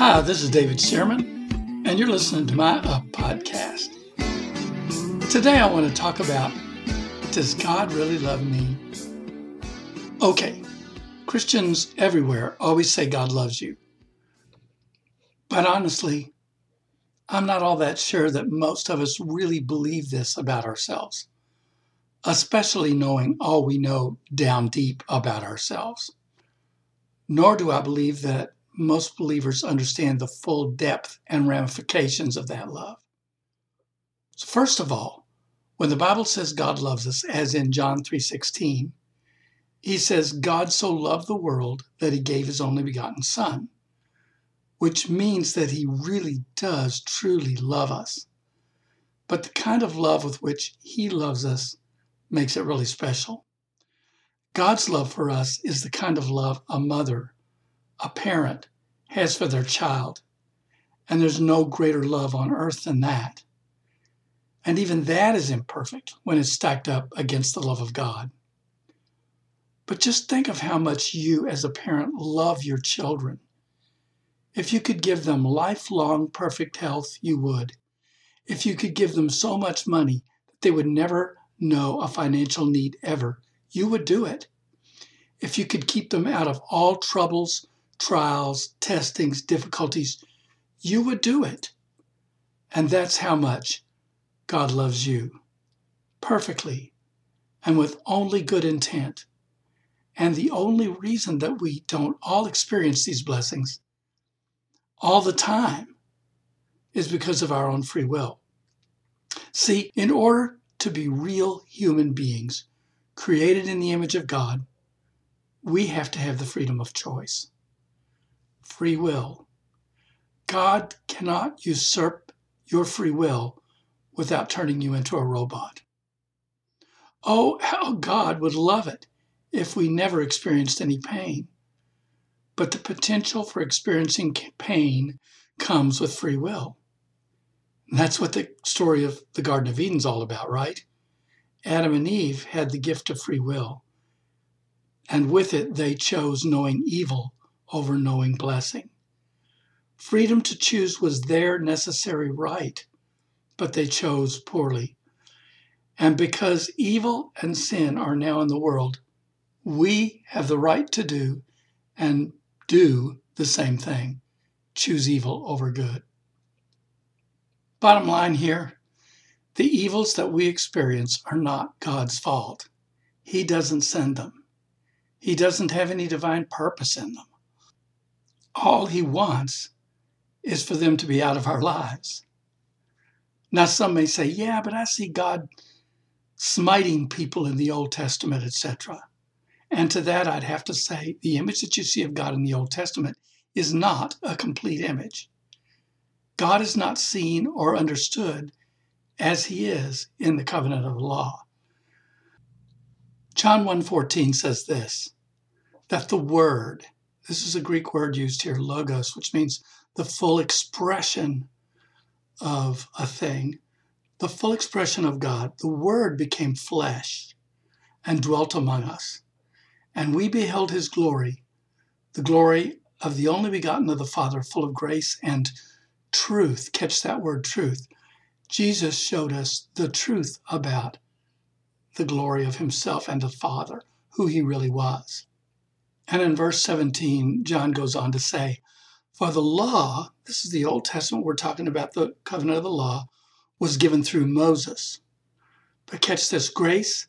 Hi, this is David Stearman, and you're listening to my Up podcast. Today I want to talk about Does God really love me? Okay, Christians everywhere always say God loves you. But honestly, I'm not all that sure that most of us really believe this about ourselves, especially knowing all we know down deep about ourselves. Nor do I believe that most believers understand the full depth and ramifications of that love. So first of all, when the Bible says God loves us, as in John 3:16, he says God so loved the world that he gave his only begotten son, which means that he really does truly love us. But the kind of love with which he loves us makes it really special. God's love for us is the kind of love a mother, a parent, has for their child. And there's no greater love on earth than that. And even that is imperfect when it's stacked up against the love of God. But just think of how much you, as a parent, love your children. If you could give them lifelong perfect health, you would. If you could give them so much money that they would never know a financial need ever, you would do it. If you could keep them out of all troubles, trials, testings, difficulties, you would do it. And that's how much God loves you perfectly and with only good intent. And the only reason that we don't all experience these blessings all the time is because of our own free will. See, in order to be real human beings created in the image of God, we have to have the freedom of choice free will. God cannot usurp your free will without turning you into a robot. Oh, how God would love it if we never experienced any pain. But the potential for experiencing pain comes with free will. And that's what the story of the Garden of Eden is all about, right? Adam and Eve had the gift of free will. And with it, they chose knowing evil over knowing blessing. Freedom to choose was their necessary right, but they chose poorly. And because evil and sin are now in the world, we have the right to do and do the same thing choose evil over good. Bottom line here the evils that we experience are not God's fault. He doesn't send them, He doesn't have any divine purpose in them all he wants is for them to be out of our lives. Now, some may say, yeah, but I see God smiting people in the Old Testament, etc. And to that, I'd have to say the image that you see of God in the Old Testament is not a complete image. God is not seen or understood as he is in the covenant of the law. John 1:14 says this that the word this is a Greek word used here, logos, which means the full expression of a thing, the full expression of God. The Word became flesh and dwelt among us. And we beheld his glory, the glory of the only begotten of the Father, full of grace and truth. Catch that word, truth. Jesus showed us the truth about the glory of himself and the Father, who he really was. And in verse 17, John goes on to say, For the law, this is the Old Testament, we're talking about the covenant of the law, was given through Moses. But catch this grace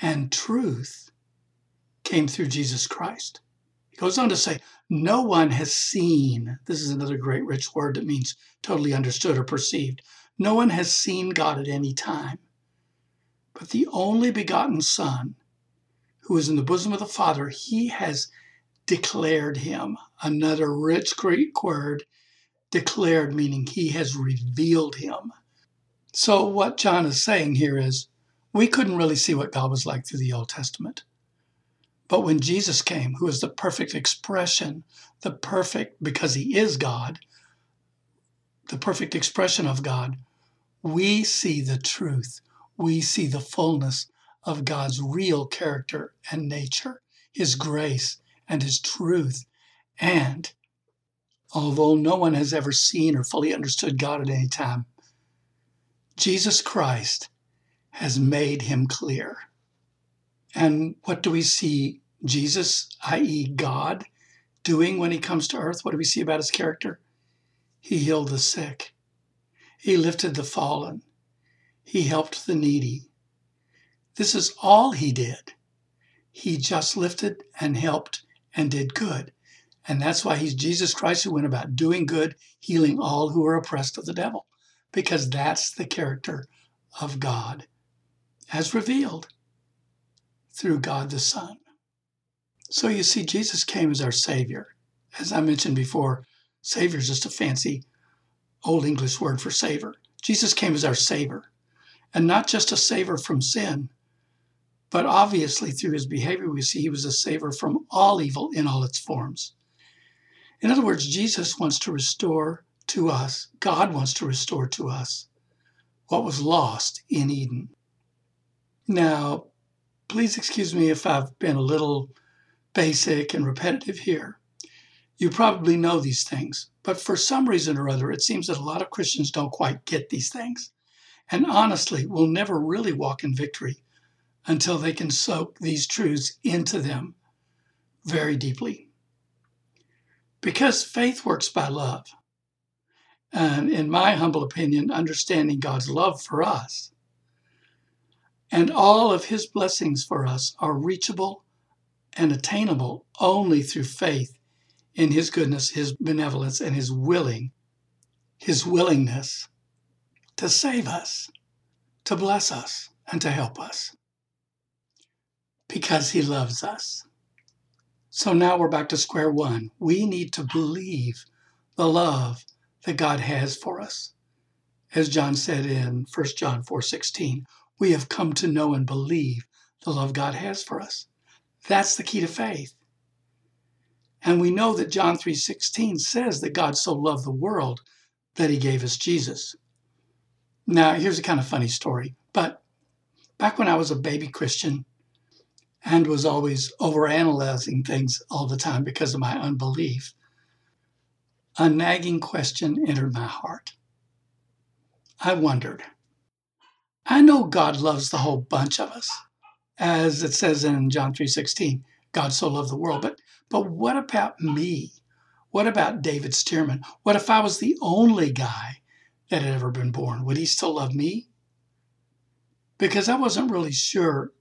and truth came through Jesus Christ. He goes on to say, No one has seen, this is another great rich word that means totally understood or perceived. No one has seen God at any time. But the only begotten Son, who is in the bosom of the Father, he has declared him. Another rich Greek word, declared, meaning he has revealed him. So, what John is saying here is we couldn't really see what God was like through the Old Testament. But when Jesus came, who is the perfect expression, the perfect, because he is God, the perfect expression of God, we see the truth. We see the fullness of God's real character and nature, His grace and His truth, and although no one has ever seen or fully understood God at any time, Jesus Christ has made him clear. And what do we see Jesus, i.e., God, doing when he comes to earth? What do we see about his character? He healed the sick, he lifted the fallen, he helped the needy. This is all he did. He just lifted and helped and did good. And that's why he's Jesus Christ who went about doing good, healing all who are oppressed of the devil, because that's the character of God as revealed through God the Son. So you see, Jesus came as our Savior. As I mentioned before, Savior is just a fancy Old English word for Savior. Jesus came as our Savior, and not just a savior from sin, but obviously through his behavior, we see he was a savior from all evil in all its forms. In other words, Jesus wants to restore to us, God wants to restore to us what was lost in Eden. Now, please excuse me if I've been a little basic and repetitive here. You probably know these things, but for some reason or other, it seems that a lot of Christians don't quite get these things. And honestly, will never really walk in victory until they can soak these truths into them very deeply because faith works by love. And in my humble opinion, understanding God's love for us and all of his blessings for us are reachable and attainable only through faith in his goodness, his benevolence, and his willing, his willingness to save us, to bless us, and to help us. Because he loves us. So now we're back to square one. We need to believe the love that God has for us. As John said in 1 John 4:16, we have come to know and believe the love God has for us. That's the key to faith. And we know that John 3:16 says that God so loved the world that he gave us Jesus. Now, here's a kind of funny story, but back when I was a baby Christian, and was always overanalyzing things all the time because of my unbelief, a nagging question entered my heart. I wondered, I know God loves the whole bunch of us, as it says in John 3:16, God so loved the world, but but what about me? What about David Stearman? What if I was the only guy that had ever been born? Would he still love me? Because I wasn't really sure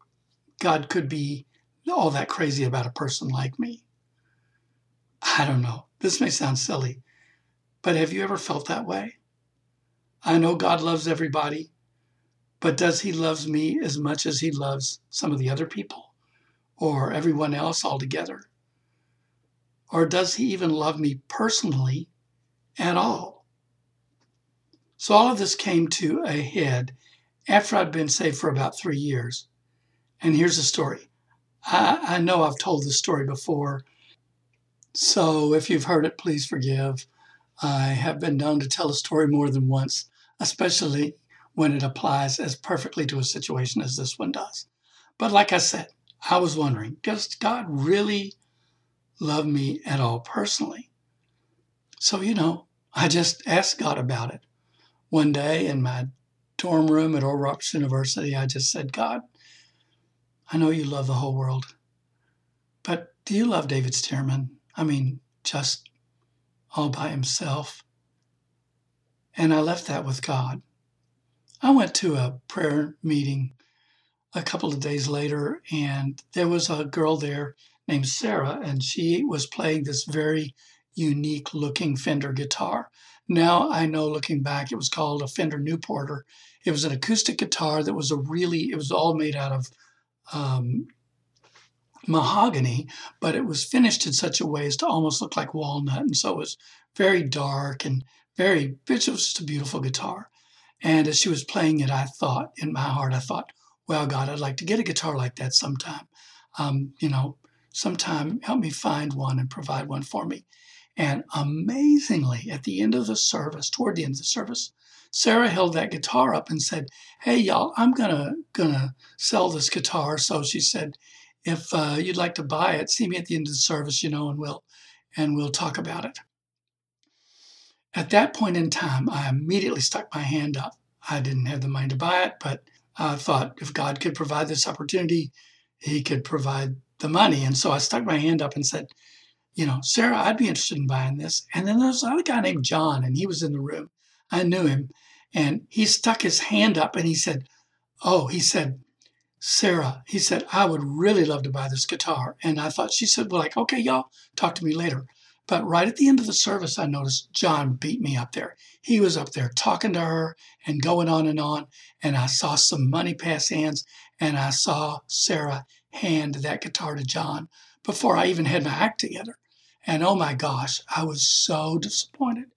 God could be all that crazy about a person like me. I don't know. This may sound silly, but have you ever felt that way? I know God loves everybody, but does he love me as much as he loves some of the other people or everyone else altogether? Or does he even love me personally at all? So all of this came to a head after I'd been saved for about three years. And here's the story. I, I know I've told this story before, so if you've heard it, please forgive. I have been known to tell a story more than once, especially when it applies as perfectly to a situation as this one does. But like I said, I was wondering, does God really love me at all personally? So, you know, I just asked God about it. One day in my dorm room at Oral Roberts University, I just said, God, I know you love the whole world, but do you love David Stearman? I mean, just all by himself. And I left that with God. I went to a prayer meeting a couple of days later, and there was a girl there named Sarah, and she was playing this very unique looking Fender guitar. Now I know looking back, it was called a Fender Newporter. It was an acoustic guitar that was a really, it was all made out of um, mahogany, but it was finished in such a way as to almost look like walnut. And so it was very dark and very, it was just a beautiful guitar. And as she was playing it, I thought in my heart, I thought, well, God, I'd like to get a guitar like that sometime. Um, you know, sometime help me find one and provide one for me. And amazingly, at the end of the service, toward the end of the service, Sarah held that guitar up and said, "Hey, y'all, I'm gonna gonna sell this guitar." So she said, "If uh, you'd like to buy it, see me at the end of the service, you know, and we'll and we'll talk about it." At that point in time, I immediately stuck my hand up. I didn't have the money to buy it, but I thought if God could provide this opportunity, He could provide the money. And so I stuck my hand up and said, you know, Sarah, I'd be interested in buying this. And then there's another guy named John, and he was in the room. I knew him. And he stuck his hand up and he said, Oh, he said, Sarah, he said, I would really love to buy this guitar. And I thought, she said, well, like, okay, y'all talk to me later. But right at the end of the service, I noticed John beat me up there. He was up there talking to her and going on and on. And I saw some money pass hands and I saw Sarah hand that guitar to John before I even had my act together. And oh my gosh, I was so disappointed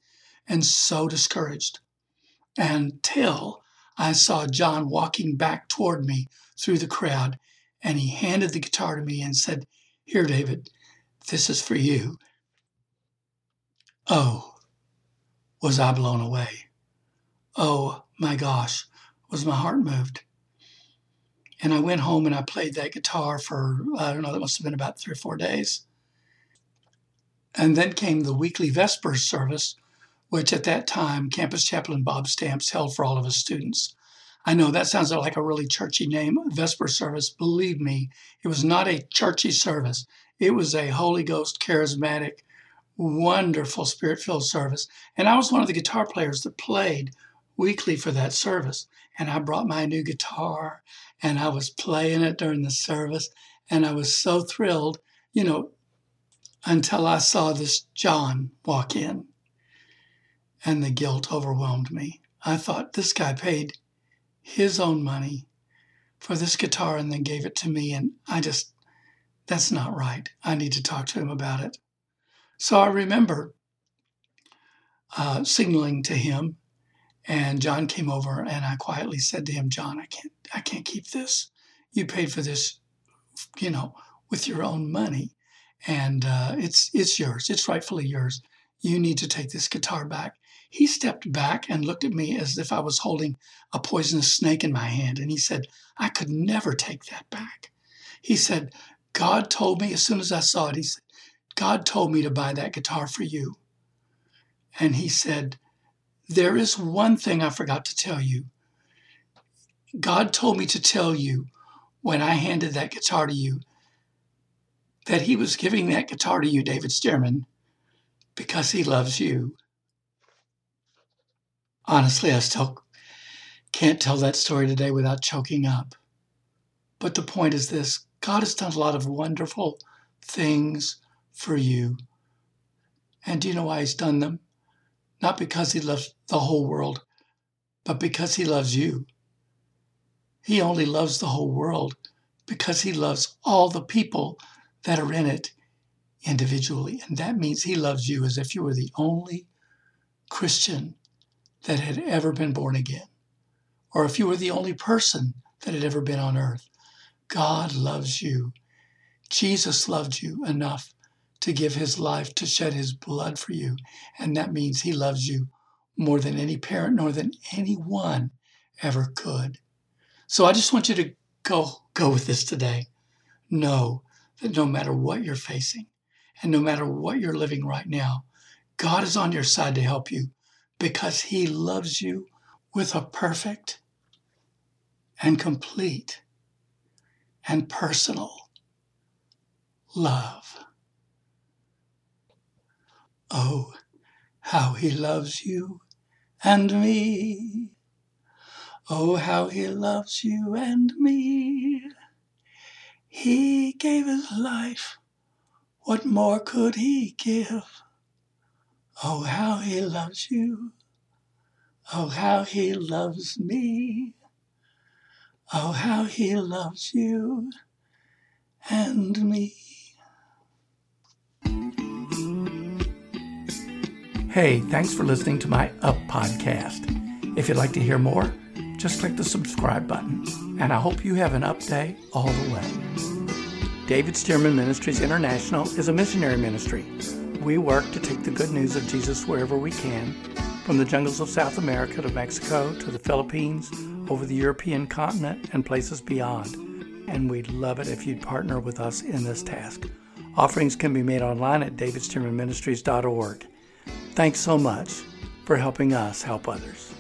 and so discouraged until I saw John walking back toward me through the crowd and he handed the guitar to me and said, Here, David, this is for you. Oh, was I blown away? Oh my gosh, was my heart moved? And I went home and I played that guitar for, I don't know, that must have been about three or four days. And then came the weekly Vespers service, which at that time Campus Chaplain Bob Stamps held for all of his students. I know that sounds like a really churchy name, Vesper service. Believe me, it was not a churchy service. It was a Holy Ghost charismatic wonderful spirit filled service. And I was one of the guitar players that played weekly for that service. And I brought my new guitar and I was playing it during the service. And I was so thrilled, you know, until I saw this John walk in and the guilt overwhelmed me. I thought this guy paid his own money for this guitar and then gave it to me. And I just, that's not right. I need to talk to him about it. So I remember uh, signaling to him, and John came over, and I quietly said to him, "John, I can't, I can't keep this. You paid for this, you know, with your own money, and uh, it's it's yours. It's rightfully yours. You need to take this guitar back." He stepped back and looked at me as if I was holding a poisonous snake in my hand, and he said, "I could never take that back." He said, God told me as soon as I saw it, he said, God told me to buy that guitar for you. And he said, There is one thing I forgot to tell you. God told me to tell you when I handed that guitar to you that he was giving that guitar to you, David Stearman, because he loves you. Honestly, I still can't tell that story today without choking up. But the point is this God has done a lot of wonderful things for you. And do you know why he's done them? Not because he loves the whole world, but because he loves you. He only loves the whole world because he loves all the people that are in it individually. And that means he loves you as if you were the only Christian that had ever been born again, or if you were the only person that had ever been on earth. God loves you. Jesus loved you enough to give his life, to shed his blood for you. And that means he loves you more than any parent, nor than anyone ever could. So I just want you to go, go with this today. Know that no matter what you're facing and no matter what you're living right now, God is on your side to help you because he loves you with a perfect and complete and personal love. Oh, how he loves you and me. Oh, how he loves you and me. He gave his life. What more could he give? Oh, how he loves you. Oh, how he loves me. Oh, how he loves you and me. Hey, thanks for listening to my Up podcast. If you'd like to hear more, just click the subscribe button. And I hope you have an up day all the way. David Stearman Ministries International is a missionary ministry. We work to take the good news of Jesus wherever we can, from the jungles of South America to Mexico to the Philippines, over the European continent, and places beyond. And we'd love it if you'd partner with us in this task. Offerings can be made online at davidstearmanministries.org. Thanks so much. for helping us help others.